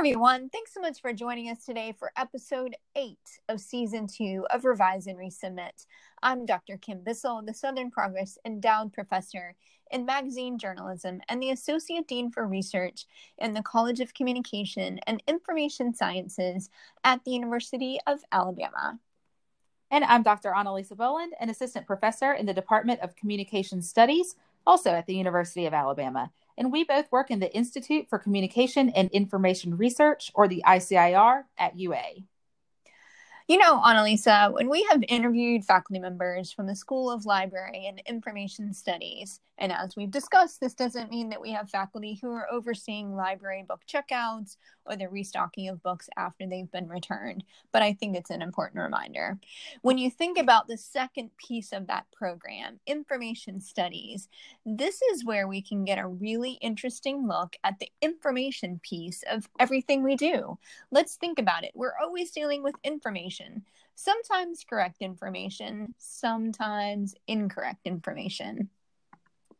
everyone. Thanks so much for joining us today for episode eight of season two of Revise and Resubmit. I'm Dr. Kim Bissell, the Southern Progress Endowed Professor in Magazine Journalism and the Associate Dean for Research in the College of Communication and Information Sciences at the University of Alabama. And I'm Dr. Annalisa Boland, an Assistant Professor in the Department of Communication Studies, also at the University of Alabama and we both work in the Institute for Communication and Information Research, or the ICIR, at UA. You know, Annalisa, when we have interviewed faculty members from the School of Library and Information Studies, and as we've discussed, this doesn't mean that we have faculty who are overseeing library book checkouts or the restocking of books after they've been returned, but I think it's an important reminder. When you think about the second piece of that program, Information Studies, this is where we can get a really interesting look at the information piece of everything we do. Let's think about it. We're always dealing with information. Sometimes correct information, sometimes incorrect information.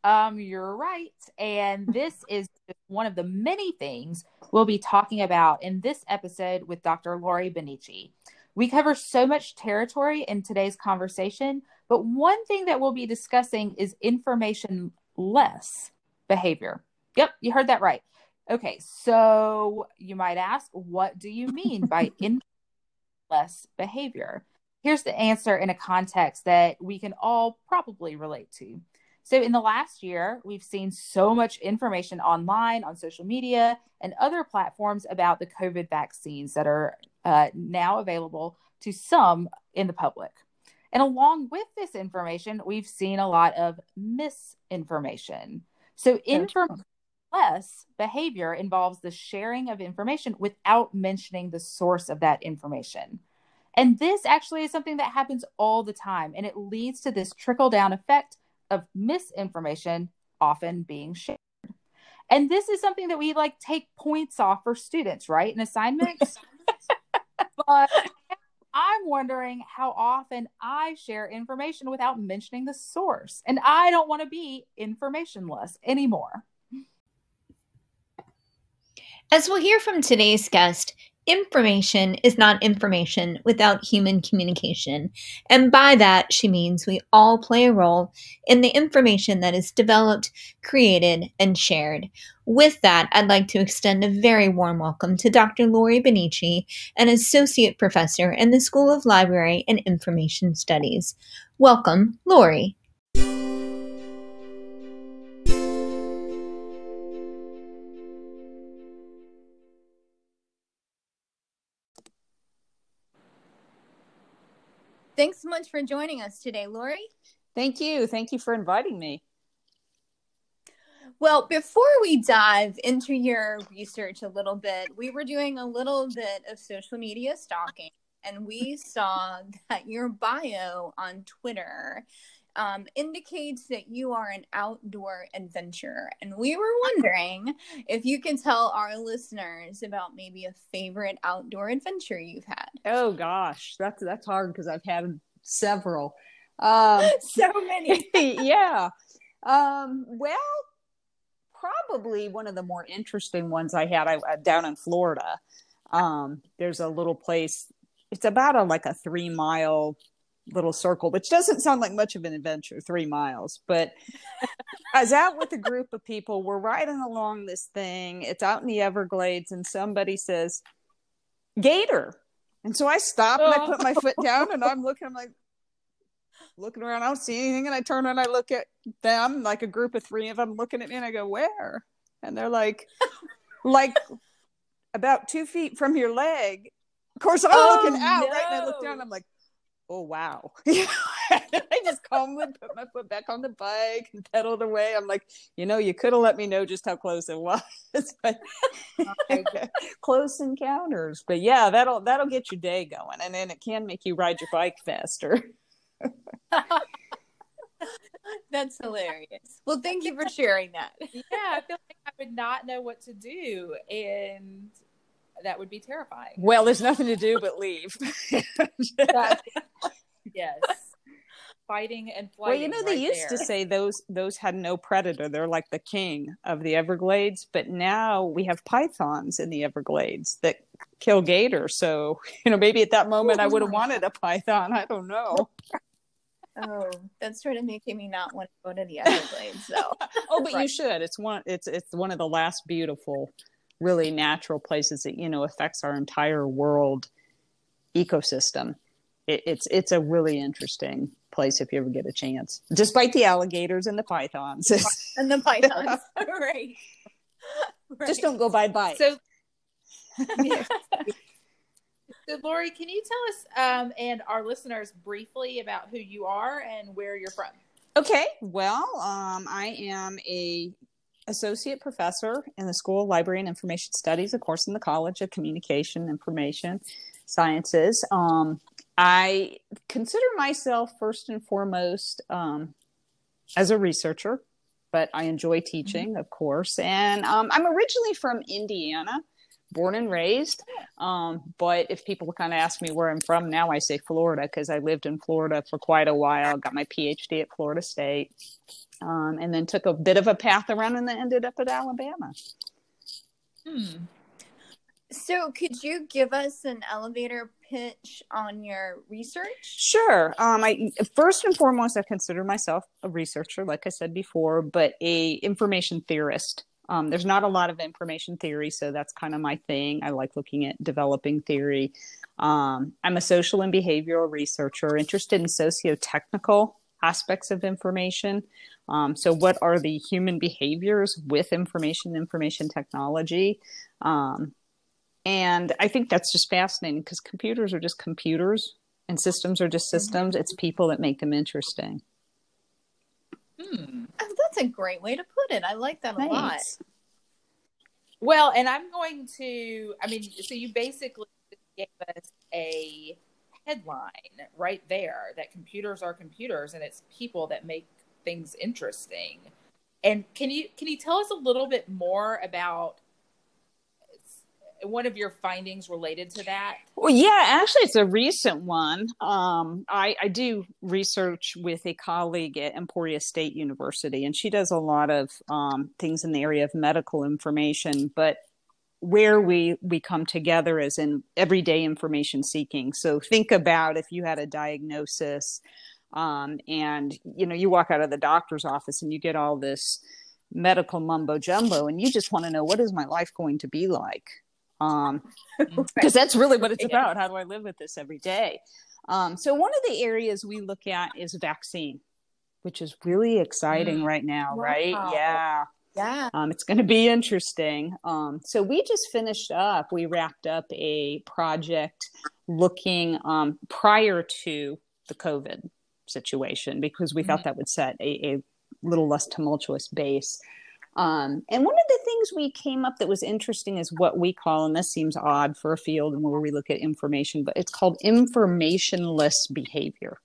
Um, you're right. And this is one of the many things we'll be talking about in this episode with Dr. Lori Bonnici. We cover so much territory in today's conversation, but one thing that we'll be discussing is information less behavior. Yep, you heard that right. Okay, so you might ask, what do you mean by in less behavior? Here's the answer in a context that we can all probably relate to. So, in the last year, we've seen so much information online, on social media, and other platforms about the COVID vaccines that are uh, now available to some in the public. And along with this information, we've seen a lot of misinformation. So, information less behavior involves the sharing of information without mentioning the source of that information. And this actually is something that happens all the time, and it leads to this trickle down effect of misinformation often being shared. And this is something that we like take points off for students, right? In assignments. but I'm wondering how often I share information without mentioning the source. And I don't want to be informationless anymore. As we'll hear from today's guest, information is not information without human communication. And by that, she means we all play a role in the information that is developed, created, and shared. With that, I'd like to extend a very warm welcome to Dr. Lori Bonnici, an associate professor in the School of Library and Information Studies. Welcome, Lori. Thanks so much for joining us today, Lori. Thank you. Thank you for inviting me. Well, before we dive into your research a little bit, we were doing a little bit of social media stalking and we saw that your bio on Twitter um, indicates that you are an outdoor adventurer. And we were wondering if you can tell our listeners about maybe a favorite outdoor adventure you've had. Oh gosh, that's that's hard because I've had several. Um, so many. yeah. Um, well, probably one of the more interesting ones I had I, uh, down in Florida. Um, there's a little place. It's about a like a three mile little circle, which doesn't sound like much of an adventure, three miles. But I was out with a group of people. We're riding along this thing. It's out in the Everglades, and somebody says, Gator. And so I stop and I put my foot down and I'm looking, I'm like, looking around. I don't see anything. And I turn and I look at them, like a group of three of them looking at me, and I go, Where? And they're like, like about two feet from your leg. Of course, I'm oh, looking out, no. right? And I look down, I'm like, oh wow i just calmly put my foot back on the bike and pedaled away i'm like you know you could have let me know just how close it was but close encounters but yeah that'll that'll get your day going and then it can make you ride your bike faster That's hilarious. Well, thank you for sharing that. yeah, I feel like I would not know what to do, and that would be terrifying. Well, there's nothing to do but leave. Yes. fighting and well, you know, they right used there. to say those those had no predator. They're like the king of the Everglades, but now we have pythons in the Everglades that kill gators. So, you know, maybe at that moment I would have wanted a python. I don't know. Oh, that's sort of making me not want to go to the Everglades. So, Oh, but you should. It's one it's it's one of the last beautiful, really natural places that, you know, affects our entire world ecosystem. It, it's it's a really interesting place if you ever get a chance. Despite the alligators and the pythons. and the pythons, right? Just don't go by bye. So, Yeah. so Lori, can you tell us um, and our listeners briefly about who you are and where you're from? Okay, well, um, I am a associate professor in the School of Library and Information Studies, of course, in the College of Communication Information Sciences. Um, I consider myself first and foremost um, as a researcher, but I enjoy teaching, of course. And um, I'm originally from Indiana, born and raised. Um, but if people kind of ask me where I'm from now, I say Florida because I lived in Florida for quite a while. Got my PhD at Florida State, um, and then took a bit of a path around and then ended up at Alabama. Hmm. So, could you give us an elevator pitch on your research? Sure. Um, I first and foremost, I consider myself a researcher, like I said before, but a information theorist. Um, there's not a lot of information theory, so that's kind of my thing. I like looking at developing theory. Um, I'm a social and behavioral researcher, interested in socio-technical aspects of information. Um, so, what are the human behaviors with information, information technology? Um, and I think that's just fascinating because computers are just computers and systems are just systems. It's people that make them interesting. Hmm. Oh, that's a great way to put it. I like that a lot. Well, and I'm going to, I mean, so you basically gave us a headline right there that computers are computers and it's people that make things interesting. And can you can you tell us a little bit more about one of your findings related to that? Well, yeah, actually, it's a recent one. Um, I, I do research with a colleague at Emporia State University, and she does a lot of um, things in the area of medical information. But where we we come together is in everyday information seeking. So think about if you had a diagnosis, um, and you know you walk out of the doctor's office and you get all this medical mumbo jumbo, and you just want to know what is my life going to be like um because that's really what it's about how do i live with this every day um so one of the areas we look at is vaccine which is really exciting Mm. right now right yeah Yeah. um, it's going to be interesting. Um, so we just finished up. We wrapped up a project looking um, prior to the COVID situation because we thought that would set a, a little less tumultuous base. Um, and one of the things we came up that was interesting is what we call, and this seems odd for a field and where we look at information, but it's called informationless behavior.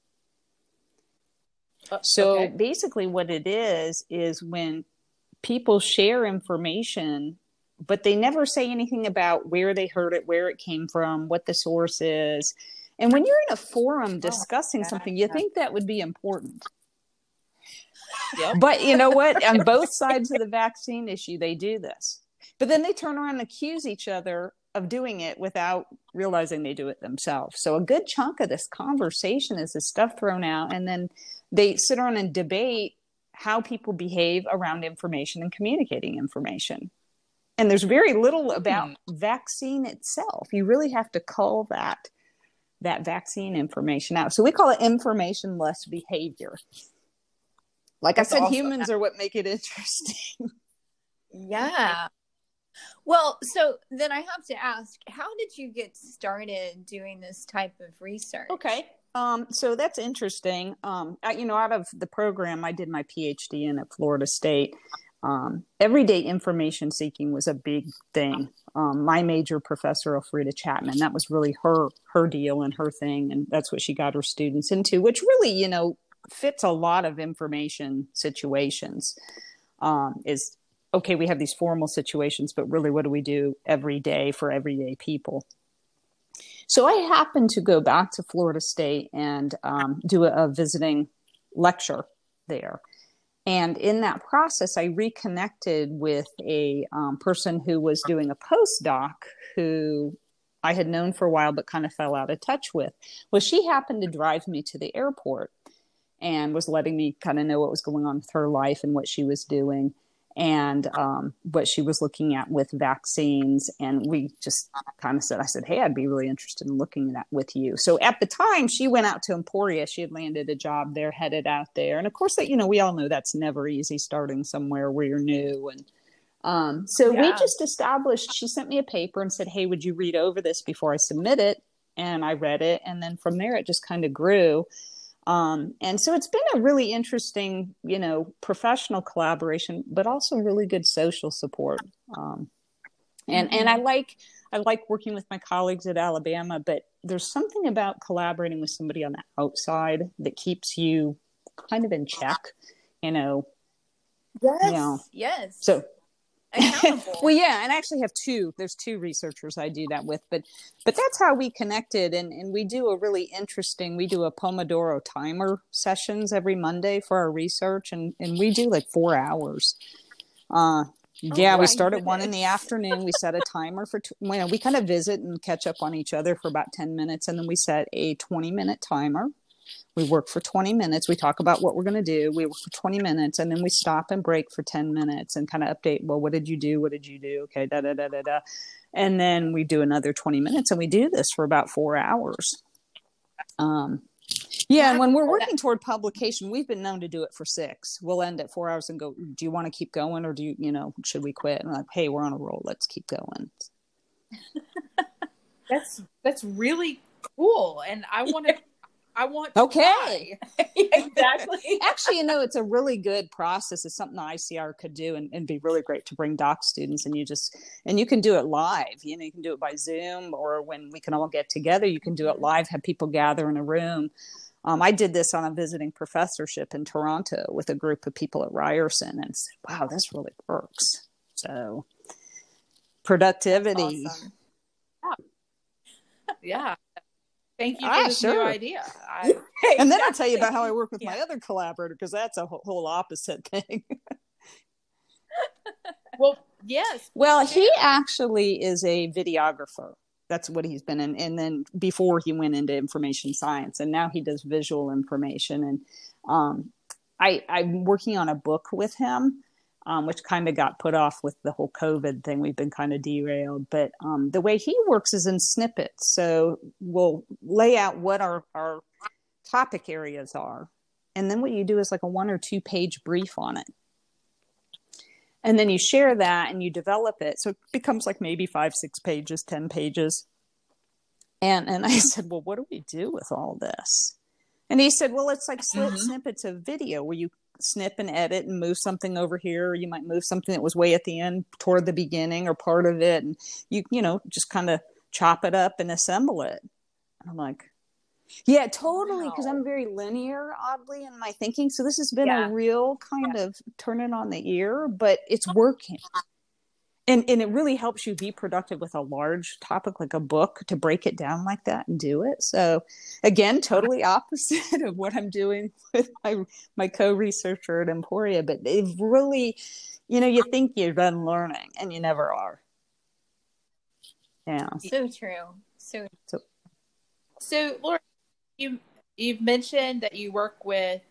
Uh, So okay. basically, what it is is when people share information, but they never say anything about where they heard it, where it came from, what the source is. And when you're in a forum discussing yeah, something, you think that would be important. Yep. But you know what? On both sides of the vaccine issue, they do this. But then they turn around and accuse each other of doing it without realizing they do it themselves. So a good chunk of this conversation is this stuff thrown out, and then they sit around and debate how people behave around information and communicating information. And there's very little about hmm. vaccine itself. You really have to call that that vaccine information out. So we call it informationless behavior. Like That's I said, awesome. humans are what make it interesting. Yeah. Well, so then I have to ask, how did you get started doing this type of research? Okay. Um, so that's interesting. Um, I, you know, out of the program I did my PhD in at Florida State, um, everyday information seeking was a big thing. Um, my major professor, Elfreda Chatman, that was really her her deal and her thing, and that's what she got her students into, which really, you know, fits a lot of information situations. Um, is okay, we have these formal situations, but really, what do we do every day for everyday people? So I happened to go back to Florida State and um, do a, a visiting lecture there. And in that process, I reconnected with a um, person who was doing a postdoc who I had known for a while but kind of fell out of touch with. Well, she happened to drive me to the airport and was letting me kind of know what was going on with her life and what she was doing and um, what she was looking at with vaccines. And we just kind of said, I said, Hey, I'd be really interested in looking at that with you. So at the time, she went out to Emporia. She had landed a job there, headed out there. And of course, that, you know, we all know that's never easy starting somewhere where you're new. And um, so yeah. we just established, she sent me a paper and said, Hey, would you read over this before I submit it? And I read it. And then from there, it just kind of grew um, and so it's been a really interesting, you know, professional collaboration, but also really good social support. Um, and mm-hmm. and I like I like working with my colleagues at Alabama, but there's something about collaborating with somebody on the outside that keeps you kind of in check, you know. Yes. You know. Yes. So well, yeah, and I actually have two. There's two researchers I do that with, but but that's how we connected, and and we do a really interesting. We do a Pomodoro timer sessions every Monday for our research, and and we do like four hours. Uh, yeah, oh, we start at one in the afternoon. We set a timer for, you know, we kind of visit and catch up on each other for about 10 minutes. And then we set a 20 minute timer we work for 20 minutes. We talk about what we're going to do. We work for 20 minutes and then we stop and break for 10 minutes and kind of update. Well, what did you do? What did you do? Okay, da da da da da. And then we do another 20 minutes and we do this for about four hours. Um, yeah, and when we're working toward publication, we've been known to do it for six. We'll end at four hours and go, do you want to keep going or do you, you know, should we quit? And like, hey, we're on a roll. Let's keep going. that's that's really cool. And I want to I want okay exactly. Actually, you know, it's a really good process. It's something the ICR could do and, and be really great to bring doc students. And you just and you can do it live. You know, you can do it by Zoom or when we can all get together. You can do it live. Have people gather in a room. Um, I did this on a visiting professorship in Toronto with a group of people at Ryerson, and said, "Wow, this really works." So, productivity. Awesome. Yeah. yeah. Thank you for ah, this sure. new idea. I, and then I'll tell you about how I work with yeah. my other collaborator because that's a whole, whole opposite thing. well, yes. Well, he actually is a videographer. That's what he's been in. And then before he went into information science, and now he does visual information. And um, I, I'm working on a book with him um, which kind of got put off with the whole COVID thing. We've been kind of derailed. But um, the way he works is in snippets. So we'll lay out what our, our topic areas are. And then what you do is like a one or two page brief on it. And then you share that and you develop it. So it becomes like maybe five, six pages, 10 pages. And, and I said, well, what do we do with all this? And he said, well, it's like mm-hmm. snippets of video where you snip and edit and move something over here or you might move something that was way at the end toward the beginning or part of it and you you know just kind of chop it up and assemble it and i'm like yeah totally because wow. i'm very linear oddly in my thinking so this has been yeah. a real kind yeah. of turn it on the ear but it's working and and it really helps you be productive with a large topic like a book to break it down like that and do it. So again totally opposite of what i'm doing with my my co-researcher at emporia but they've really you know you think you're done learning and you never are. Yeah. So true. So so, so laura you you've mentioned that you work with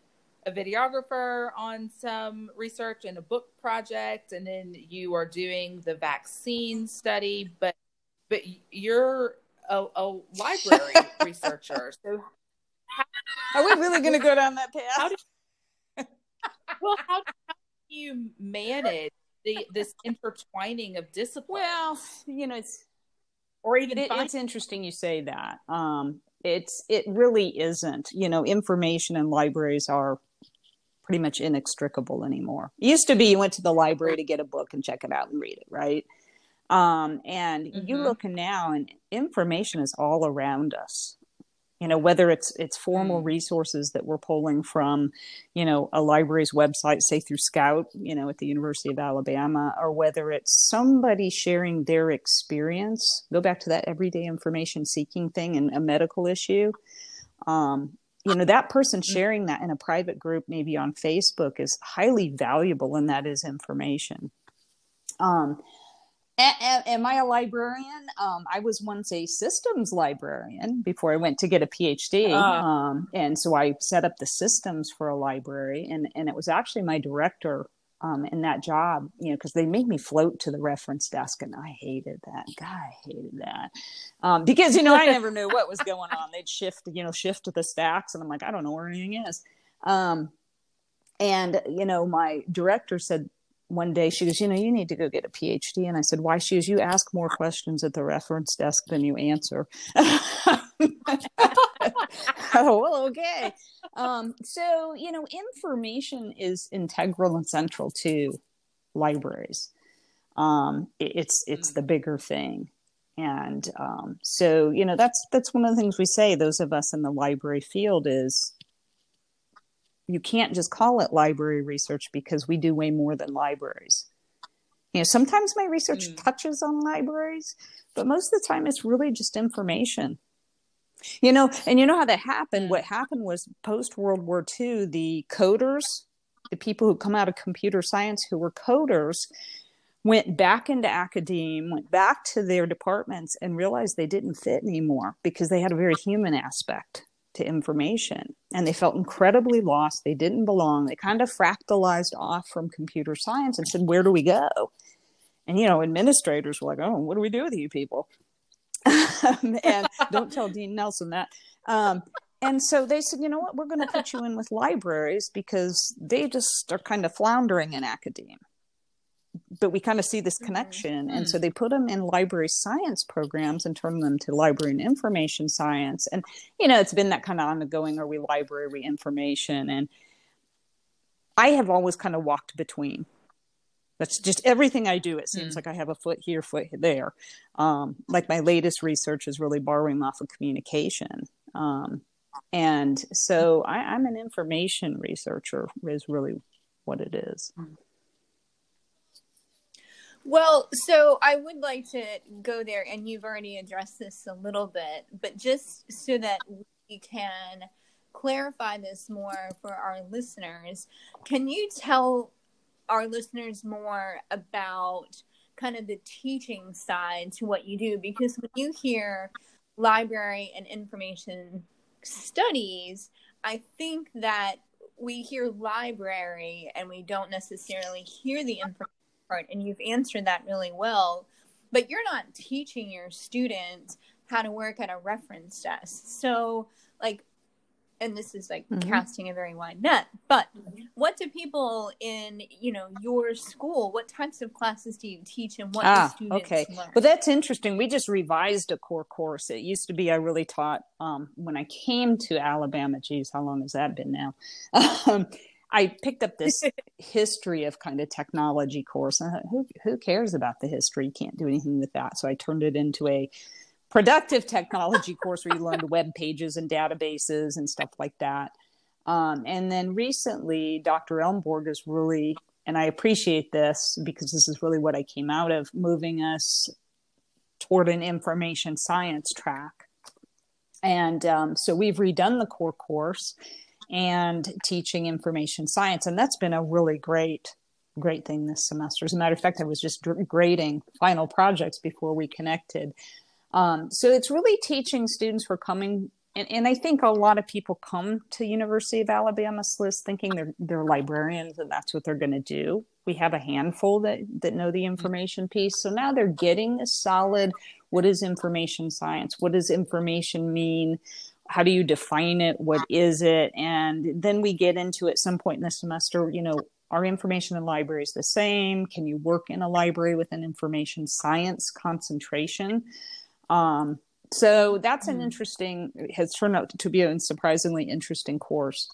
a videographer on some research and a book project, and then you are doing the vaccine study. But but you're a, a library researcher, so how, are we really going to go down that path? How do, well, how, how do you manage the this intertwining of disciplines? Well, you know, it's or even it, it's interesting you say that. Um, it's it really isn't. You know, information and libraries are pretty much inextricable anymore. It used to be you went to the library to get a book and check it out and read it, right? Um, and mm-hmm. you look now and information is all around us. You know, whether it's it's formal mm. resources that we're pulling from, you know, a library's website, say through Scout, you know, at the University of Alabama, or whether it's somebody sharing their experience. Go back to that everyday information seeking thing and a medical issue. Um, you know that person sharing that in a private group maybe on facebook is highly valuable and that is information um am I a librarian? Um, I was once a systems librarian before I went to get a PhD. Uh, um, and so I set up the systems for a library, and, and it was actually my director um, in that job, you know, because they made me float to the reference desk, and I hated that. God, I hated that um, because you know I never knew what was going on. They'd shift, you know, shift to the stacks, and I'm like, I don't know where anything is. Um, and you know, my director said, one day she goes, you know, you need to go get a PhD. And I said, why? She goes, you ask more questions at the reference desk than you answer. oh, well, okay. Um, so, you know, information is integral and central to libraries. Um, it, it's, it's the bigger thing. And um, so, you know, that's, that's one of the things we say, those of us in the library field is you can't just call it library research because we do way more than libraries. You know, sometimes my research mm. touches on libraries, but most of the time it's really just information. You know, and you know how that happened? Mm. What happened was post World War II, the coders, the people who come out of computer science who were coders, went back into academe, went back to their departments, and realized they didn't fit anymore because they had a very human aspect to information and they felt incredibly lost they didn't belong they kind of fractalized off from computer science and said where do we go and you know administrators were like oh what do we do with you people and don't tell dean nelson that um, and so they said you know what we're going to put you in with libraries because they just are kind of floundering in academia but we kind of see this mm-hmm. connection. Mm-hmm. And so mm. they put them in library science programs and turn them to library and information science. And, you know, it's been that kind of ongoing, are we library we information? And I have always kind of walked between. That's just everything I do. It seems mm like I have a foot here, foot there. Um, like my latest research is really borrowing off of communication. Um, and so I, am an information researcher, is really what it is. Mm. Well, so I would like to go there, and you've already addressed this a little bit, but just so that we can clarify this more for our listeners, can you tell our listeners more about kind of the teaching side to what you do? Because when you hear library and information studies, I think that we hear library and we don't necessarily hear the information part and you've answered that really well but you're not teaching your students how to work at a reference desk so like and this is like mm-hmm. casting a very wide net but what do people in you know your school what types of classes do you teach and what ah, students okay learn? well that's interesting we just revised a core course it used to be i really taught um, when i came to alabama geez how long has that been now um, I picked up this history of kind of technology course. And thought, who who cares about the history? You can't do anything with that. So I turned it into a productive technology course where you learned web pages and databases and stuff like that. Um, and then recently, Dr. Elmborg is really, and I appreciate this because this is really what I came out of, moving us toward an information science track. And um, so we've redone the core course and teaching information science. And that's been a really great, great thing this semester. As a matter of fact, I was just grading final projects before we connected. Um, so it's really teaching students who are coming and, and, I think a lot of people come to University of Alabama SLIS thinking they're they're librarians and that's what they're going to do. We have a handful that that know the information piece, so now they're getting a solid. What is information science? What does information mean? how do you define it what is it and then we get into at some point in the semester you know are information in libraries the same can you work in a library with an information science concentration um, so that's an hmm. interesting has turned out to be a surprisingly interesting course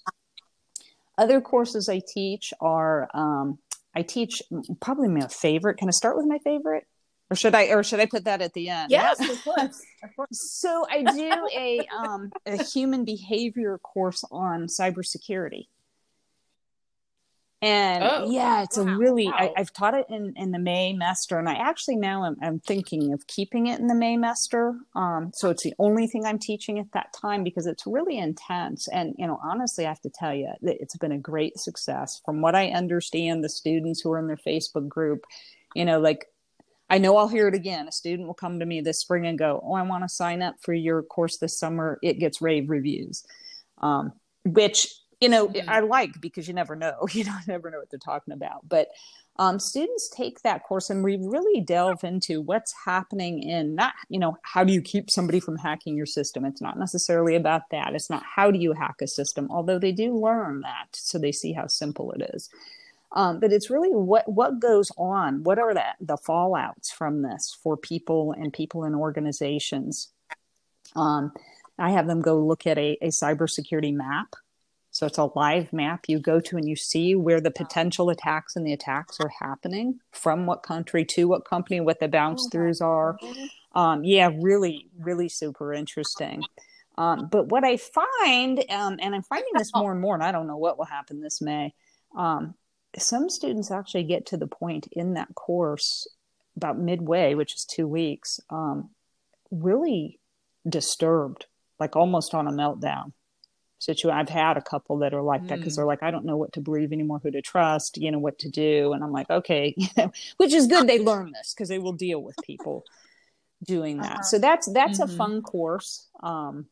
other courses i teach are um, i teach probably my favorite can i start with my favorite or should I or should I put that at the end? Yes, of course. Of course. So I do a um, a human behavior course on cybersecurity. And Oh, yeah it's a really wow. I, i've taught it in, in the Maymester, and i actually now am I'm thinking of keeping it in the Maymester. um, so it's the only thing i'm teaching at that time because it's really intense and you know honestly i have to tell you that it's been a great success from what i understand the students who are in their facebook group you know like I know I'll hear it again. A student will come to me this spring and go, "Oh, I want to sign up for your course this summer." It gets rave reviews, um, which you know Mhm. I like because you never know. You don't never know what they're talking about. But um, students take that course and we really delve into what's happening in not you know how do you keep somebody from hacking your system. It's not necessarily about that. It's not how do you hack a system, although they do learn that, so they see how simple it is. Um, but it's really what what goes on. What are the the fallouts from this for people and people in organizations? Um, I have them go look at a, a cybersecurity map. So it's a live map you go to and you see where the potential attacks and the attacks are happening from what country to what company, what the bounce throughs are. Um, yeah, really, really super interesting. Um, but what I find, um, and I'm finding this more and more, and I don't know what will happen this May, um, some students actually get to the point in that course about midway, which is two weeks, um, really disturbed, like almost on a meltdown situation. I've had a couple that are like that because Mm. they're like, I don't know what to believe anymore, who to trust, you know, what to do. And I'm like, okay, you know, which is good. They learn this because they will deal with people doing that. Uh-huh. So that's that's Mhm. a fun course. Um,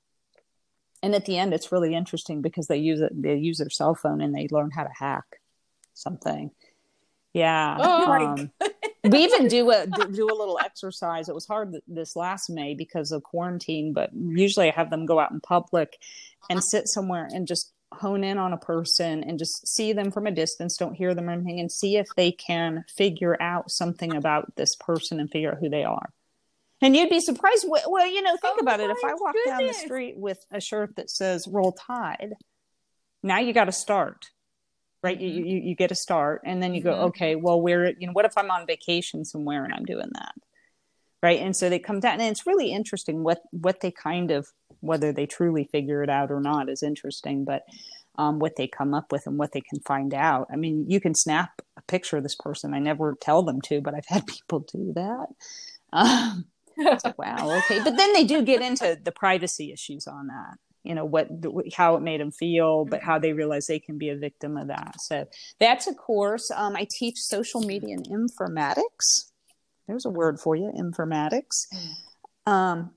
and at the end, it's really interesting because they use it. They use their cell phone and they learn how to hack something. Yeah. Oh, um, we even do a do a little exercise. It was hard this last May because of quarantine, but usually I have them go out in public and sit somewhere and just hone in on a person and just see them from a distance, don't hear them or anything, and see if they can figure out something about this person and figure out who they are. And you'd be surprised. Well, you know, think Oh about it. If I walk down the street with a shirt that says "Roll Tide," now you got to start right you, you you get a start and then you go Mhm. okay well where you know what if i'm on vacation somewhere and i'm doing that right and so they come down and it's really interesting what what they kind of whether they truly figure it out or not is interesting but um, what they come up with and what they can find out. I mean you can snap a picture of this person. I never tell them to but i've had people do that. Um, wow okay. But then they do get into the privacy issues on that you know what how it made them feel but how they realize they can be a victim of that. So that's a course. Um, i teach social media and informatics. There's a word for you informatics. Um,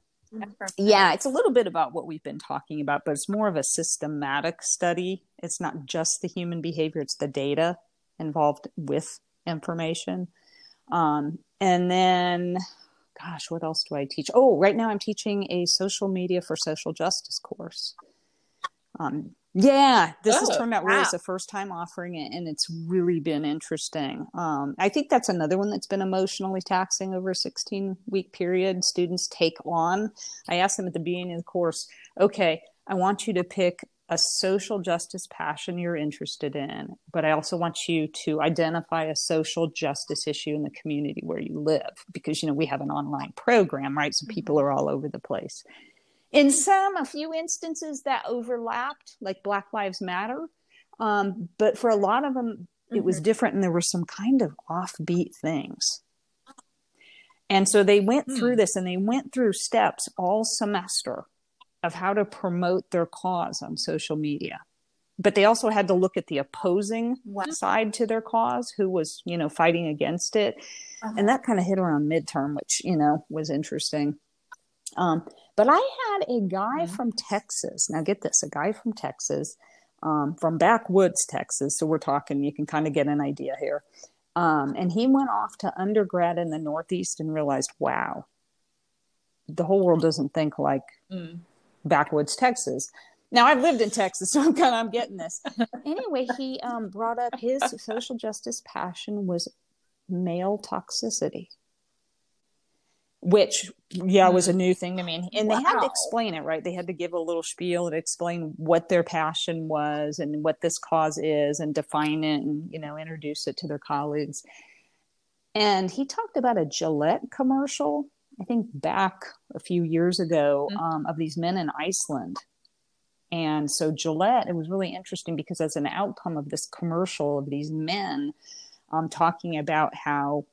yeah it's a little bit about what we've been talking about but it's more of a systematic study. It's not just the human behavior it's the data involved with information. Um, and then gosh what else do i teach? Oh right now i'm teaching a social media for social justice course. Um, yeah this has Oh, turned out really it's the first time offering it and it's really been interesting um, i think that's another one that's been emotionally taxing over a 16 week period students take on i asked them at the beginning of the course okay i want you to pick a social justice passion you're interested in, but I also want you to identify a social justice issue in the community where you live because, you know, we have an online program, right? So people are all over the place. In some, a few instances that overlapped, like Black Lives Matter. Um, but for a lot of them, it was different and there were some kind of offbeat things. And so they went through Hmm. this and they went through steps all semester of how to promote their cause on social media. But they also had to look at the opposing Wow. side to their cause, who was, you know, fighting against it. And that kind of hit around midterm, which, you know, was interesting. Um, but I had a guy Mhm. from Texas. Now, get this a guy from Texas, um, from backwoods Texas. So we're talking, you can kind of get an idea here. Um, and he went off to undergrad in the Northeast and realized, wow, the whole world doesn't think like Mm. backwoods Texas. Now I've lived in Texas, so I'm kind of I'm getting this. anyway, he um, brought up his social justice passion was male toxicity, which yeah was a new thing to me. And, and they had to explain it, right? They had to give a little spiel and explain what their passion was and what this cause is, and define it, and you know introduce it to their colleagues. And he talked about a Gillette commercial, I think back a few years ago, Mhm. um, of these men in Iceland And so Gillette, it was really interesting because as an outcome of this commercial of these men um, talking about how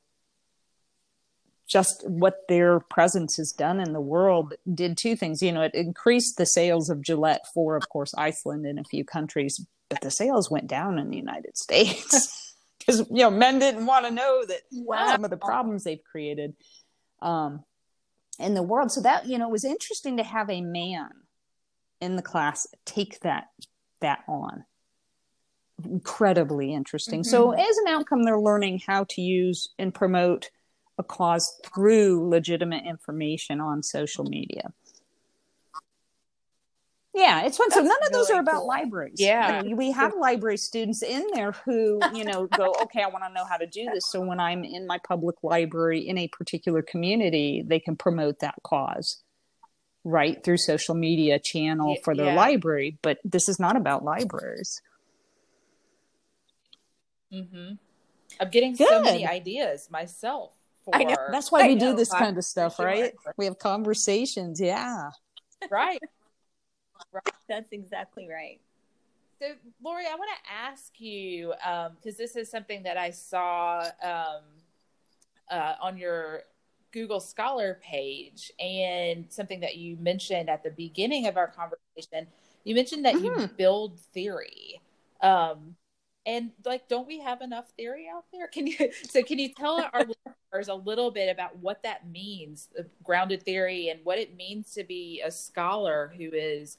just what their presence has done in the world did two things. You know, it increased the sales of Gillette for, of course, Iceland and a few countries, but the sales went down in the United States because you know men didn't want to know that wow. some of the problems they've created um, in the world. So that you know it was interesting to have a man in the class take that that on incredibly interesting mm-hmm. so as an outcome they're learning how to use and promote a cause through legitimate information on social media yeah, it's fun. That's so none of those are about cool. libraries. Yeah, we have library students in there who, you know, go, okay, I want to know how to do this. So when I'm in my public library in a particular community, they can promote that cause right through social media channel for their yeah. library but this is not about libraries mm-hmm. i'm getting Good. so many ideas myself for, I know. that's why I we know. do this kind of stuff sure. right we have conversations yeah right right that's exactly right so lori i want to ask you because um, this is something that i saw um, uh, on your Google Scholar page and something that you mentioned at the beginning of our conversation. You mentioned that mm-hmm. you build theory. Um, and like, don't we have enough theory out there? Can you, so can you tell our listeners a little bit about what that means, grounded theory and what it means to be a scholar who is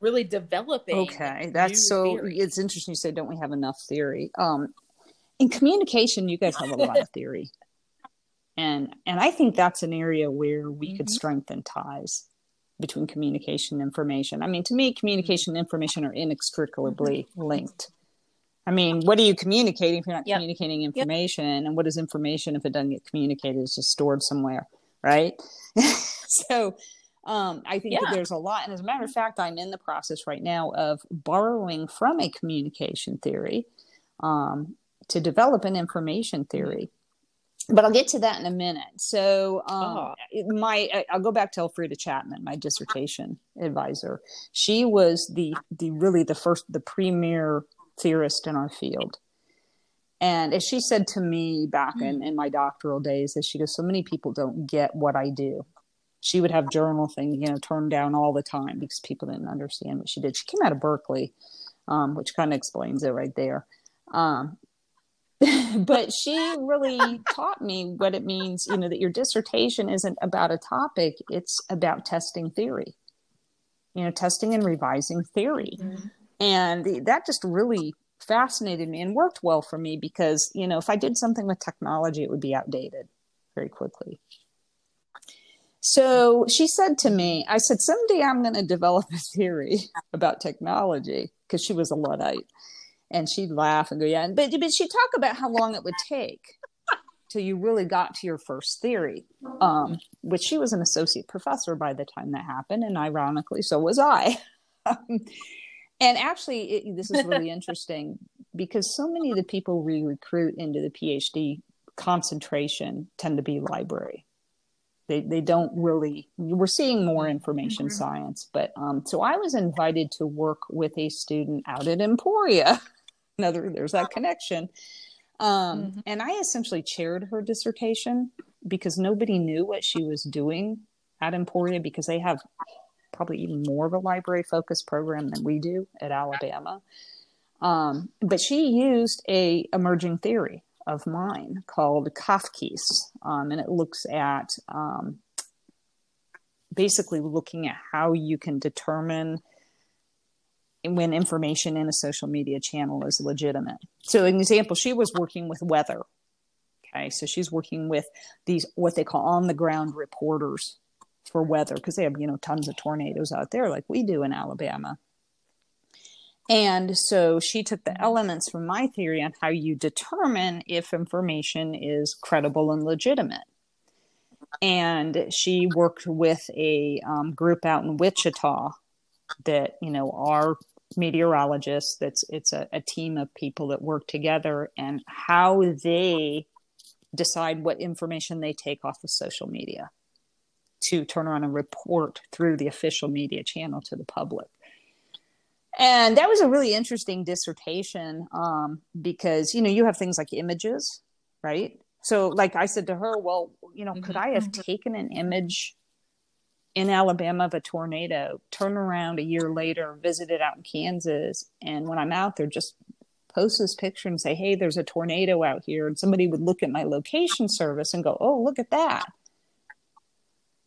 really developing. Okay. That's so, theory. it's interesting you say, don't we have enough theory? Um, in communication, you guys have a lot of theory and and i think that's an area where we mm-hmm. could strengthen ties between communication and information i mean to me communication and information are inextricably mm-hmm. linked i mean what are you communicating if you're not yep. communicating information yep. and what is information if it doesn't get communicated it's just stored somewhere right so um, I think yeah. that there's a lot. And as a matter of fact, I'm in the process right now of borrowing from a communication theory um, to develop an information theory but I'll get to that in a minute. So, um, oh. my I'll go back to Elfreda Chatman, my dissertation advisor. She was the the really the first the premier theorist in our field. And as she said to me back in, in my doctoral days, as she goes, so many people don't get what I do. She would have journal things, you know, turned down all the time because people didn't understand what she did. She came out of Berkeley, um, which kind of explains it right there. Um, but she really taught me what it means, you know, that your dissertation isn't about a topic, it's about testing theory, you know, testing and revising theory. Mm-hmm. And that just really fascinated me and worked well for me because, you know, if I did something with technology, it would be outdated very quickly. So she said to me, I said, someday I'm going to develop a theory about technology because she was a Luddite and she'd laugh and go, yeah. But, but she'd talk about how long it would take till you really got to your first theory, um, which she was an associate professor by the time that happened. And ironically, so was I. and actually, it, this is really interesting because so many of the people we recruit into the PhD concentration tend to be library. They, they don't really we're seeing more information mm-hmm. science but um, so i was invited to work with a student out at emporia another there's that connection um, mm-hmm. and i essentially chaired her dissertation because nobody knew what she was doing at emporia because they have probably even more of a library focused program than we do at alabama um, but she used a emerging theory of mine called Kafkies, um, and it looks at um, basically looking at how you can determine when information in a social media channel is legitimate. So, an example, she was working with weather. Okay, so she's working with these what they call on the ground reporters for weather because they have you know tons of tornadoes out there like we do in Alabama. And so she took the elements from my theory on how you determine if information is credible and legitimate. And she worked with a um, group out in Wichita that you know are meteorologists that's it's a, a team of people that work together and how they decide what information they take off of social media to turn around and report through the official media channel to the public. And that was a really interesting dissertation um, because you know you have things like images right? So like i said to her well you know could i have Mhm. taken an image in alabama of a tornado turn around a year later visit it out in kansas and when i'm out there just post this picture and say hey there's a tornado out here and somebody would look at my location service and go oh look at that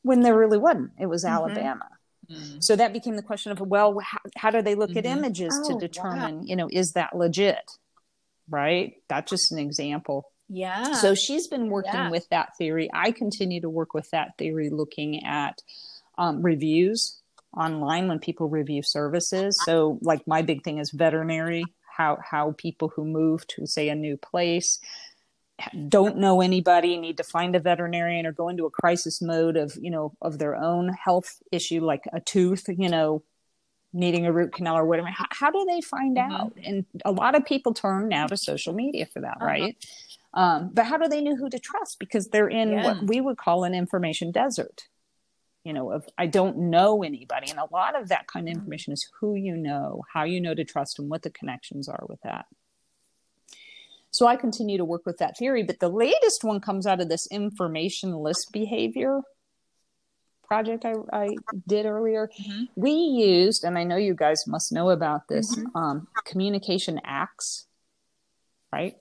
when there really wasn't it was Mhm. alabama Mm. so that became the question of well how, how do they look at Mhm. images Oh, to wow. determine you know is that legit right that's just an example Yeah. so she's been working Yeah. with that theory i continue to work with that theory looking at um, reviews online when people review services so like my big thing is veterinary how how people who move to say a new place don't know anybody need to find a veterinarian or go into a crisis mode of you know of their own health issue like a tooth you know needing a root canal or whatever. How, how do they find Mhm. out? And a lot of people turn now to social media for that Uh-huh. right? Um, but how do they know who to trust? Because they're in Yeah. what we would call an information desert you know of i don't know anybody. And a lot of that kind of information is who you know how you know to trust and what the connections are with that so i continue to work with that theory but the latest one comes out of this informationless behavior project i, I did earlier Mhm. we used and i know you guys must know about this Mhm. um, communication acts right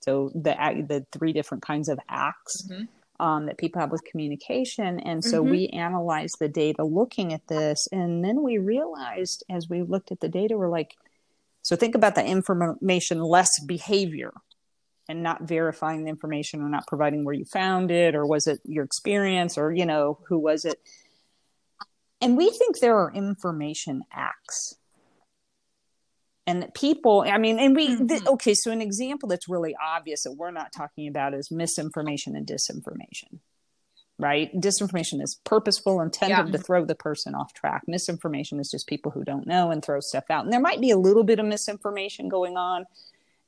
so the the three different kinds of acts Mhm. um, that people have with communication. And so Mhm. we analyzed the data looking at this. And then we realized as we looked at the data, we're like, so think about the information less behavior and not verifying the information or not providing where you found it or was it your experience or, you know, who was it? And we think there are information acts. And that people, I mean, and we, th- Mhm. okay, so an example that's really obvious that we're not talking about is misinformation and disinformation, right? Disinformation is purposeful, intended Yeah. to throw the person off track. Misinformation is just people who don't know and throw stuff out. And there might be a little bit of misinformation going on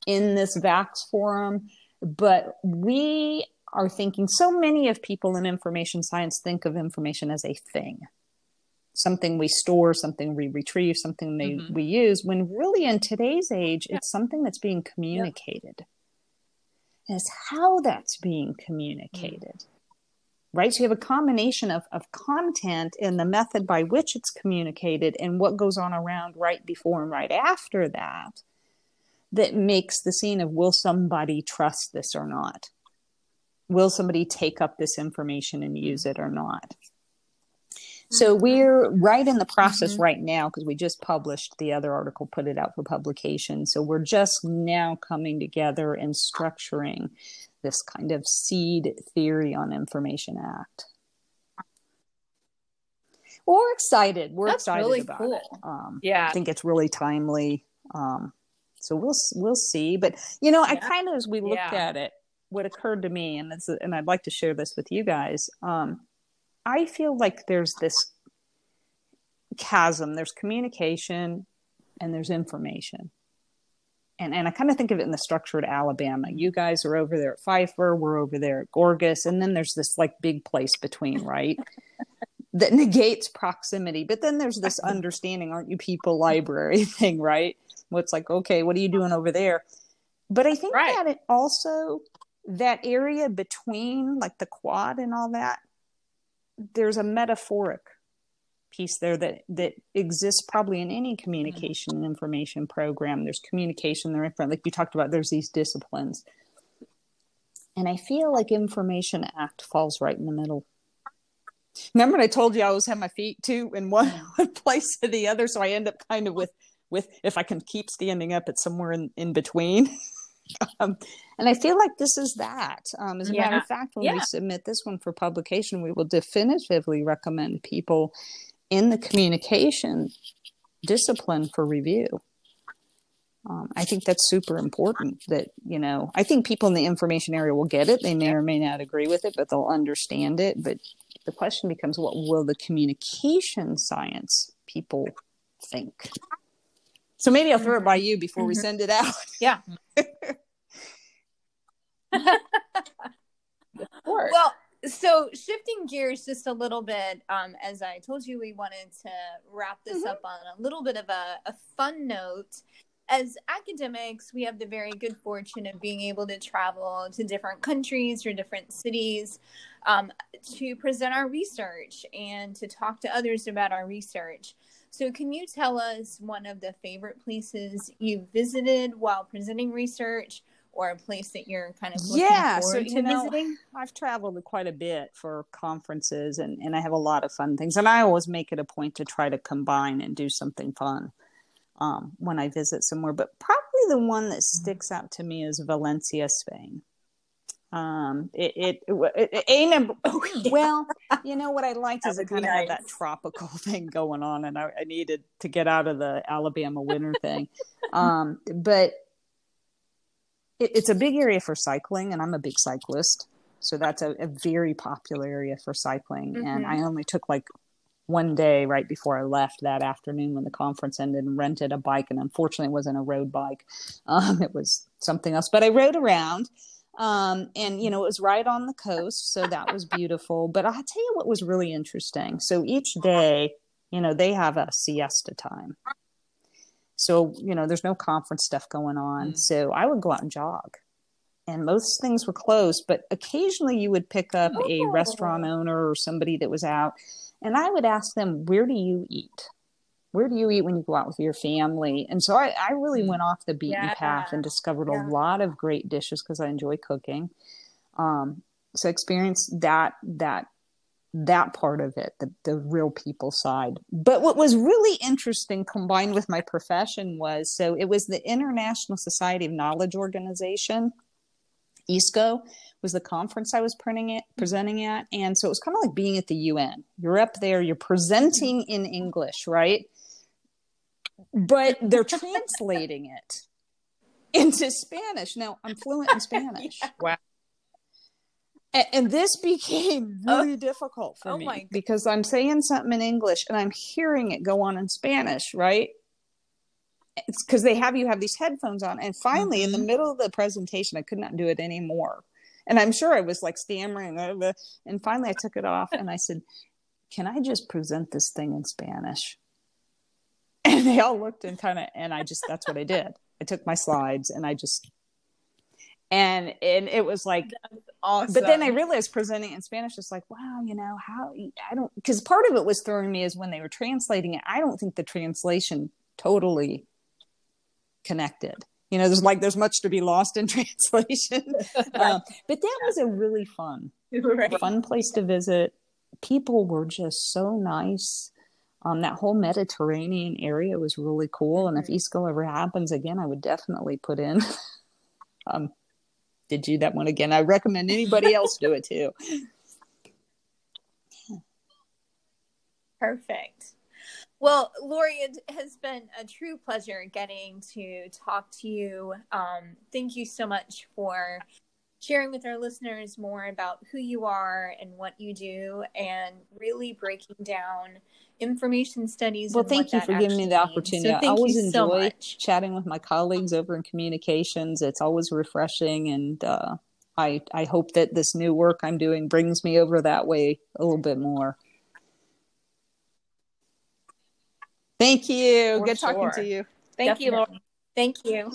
in this VAX forum, but we are thinking so many of people in information science think of information as a thing something we store something we retrieve something they, Mhm. we use when really in today's age it's something that's being communicated. It's how that's being communicated. Right? So you have a combination of, of content and the method by which it's communicated and what goes on around right before and right after that that makes the scene of will somebody trust this or not will somebody take up this information and use it or not so we're right in the process right now because we just published the other article, put it out for publication. So we're just now coming together and structuring this kind of seed theory on Information Act. We're excited. We're That's excited really about cool. it. Um, Yeah. I think it's really timely. Um, so we'll we'll see. But you know, I kind of as we looked Yeah. at it, what occurred to me, and this, and I'd like to share this with you guys. Um, I feel like there's this chasm. There's communication, and there's information. And, and I kind of think of it in the structure structured Alabama. You guys are over there at Phifer, we're over there at Gorgas, and then there's this like big place between, right? that negates proximity. But then there's this understanding, aren't you people library thing, right? What's like, okay, what are you doing over there? But I think Right. that it also that area between like the quad and all that, there's a metaphoric piece there that that exists probably in any mm-hmm. communication and information program. There's communication there, in front, like you talked about. There's these disciplines, and I feel like Information Act falls right in the middle. Remember, when I told you I always have my feet too in one, one place to the other, so I end up kind of with with if I can keep standing up, it's somewhere in in between. um, and I feel like this is that. Um, as a matter of fact, when Yeah. we submit this one for publication, we will definitively recommend people in the communication discipline for review. Um, I think that's super important. That you know, I think people in the information area will get it. They may or may not agree with it, but they'll understand it. But the question becomes, what will the communication science people think? So maybe I'll throw it by you before we Mhm. send it out. Yeah. Of course. Well, so shifting gears just a little bit, um, as I told you, we wanted to wrap this mm-hmm. up on a little bit of a, a fun note as academics, we have the very good fortune of being able to travel to different countries or different cities um, to present our research and to talk to others about our research. So, can you tell us one of the favorite places you visited while presenting research? Or a place that you're kind of yeah, so you know, visiting? I've traveled quite a bit for conferences, and and I have a lot of fun things. And I always make it a point to try to combine and do something fun um, when I visit somewhere. But probably the one that mm-hmm. sticks out to me is Valencia, Spain. Um, it, it, it, it ain't oh, well, you know what I liked is it kind of had that tropical thing going on, and I, I, needed to get out of the Alabama winter thing. Um, but it, it's a big area for cycling, and I'm a big cyclist, so that's a, a very popular area for cycling. Mm-hmm. And I only took like one day right before I left that afternoon when the conference ended and rented a bike. And unfortunately, it wasn't a road bike, um, it was something else. But I rode around. Um, and you know, it was right on the coast, so that was beautiful. But I'll tell you what was really interesting. So each day, you know, they have a siesta time. So, you know, there's no conference stuff going on. Mm-hmm. So I would go out and jog and most things were closed, but occasionally you would pick up oh. a restaurant owner or somebody that was out and I would ask them, where do you eat? Where do you eat when you go out with your family? And so I, I really mm. went off the beaten yeah. path and discovered yeah. a lot of great dishes because I enjoy cooking. Um, so experience that that that part of it, the, the real people side. But what was really interesting combined with my profession was so it was the International Society of Knowledge Organization, ISKO, was the conference I was printing it, presenting at. And so it was kind of like being at the UN. You're up there, you're presenting in English, right? But they're translating it into Spanish. Now I'm fluent in Spanish. yeah. Wow. And, and, this became really oh. difficult for oh me because I'm saying something in English and I'm hearing it go on in Spanish, right? It's because they have you have these headphones on. And finally, mm-hmm. in the mm-hmm. middle of the presentation, I could not do it anymore and I'm sure I was like stammering. And finally, I took it off and I said, "Can I just present this thing in Spanish?" And they all looked and kind of, and I just that's what I did. I took my slides and I just and and it was like awesome. But then I realized presenting in Spanish is like, wow, you know how I don't because part of it was throwing me is when they were translating it. I don't think the translation totally connected you know there's like there's much to be lost in translation uh, but that was a really fun right. fun place to visit people were just so nice um, that whole mediterranean area was really cool and if mm-hmm. Ever happens again i would definitely put in um, did you that one again i recommend anybody else do it too perfect well, Laurie, it has been a true pleasure getting to talk to you. Um, thank you so much for sharing with our listeners more about who you are and what you do, and really breaking down information studies. Well, thank you for giving me the opportunity. So I always enjoy so chatting with my colleagues over in communications. It's always refreshing, and uh, I I hope that this new work I'm doing brings me over that way a little bit more. Thank you. For Good sure. talking to you. Thank Definitely. you, Laurie. Thank you.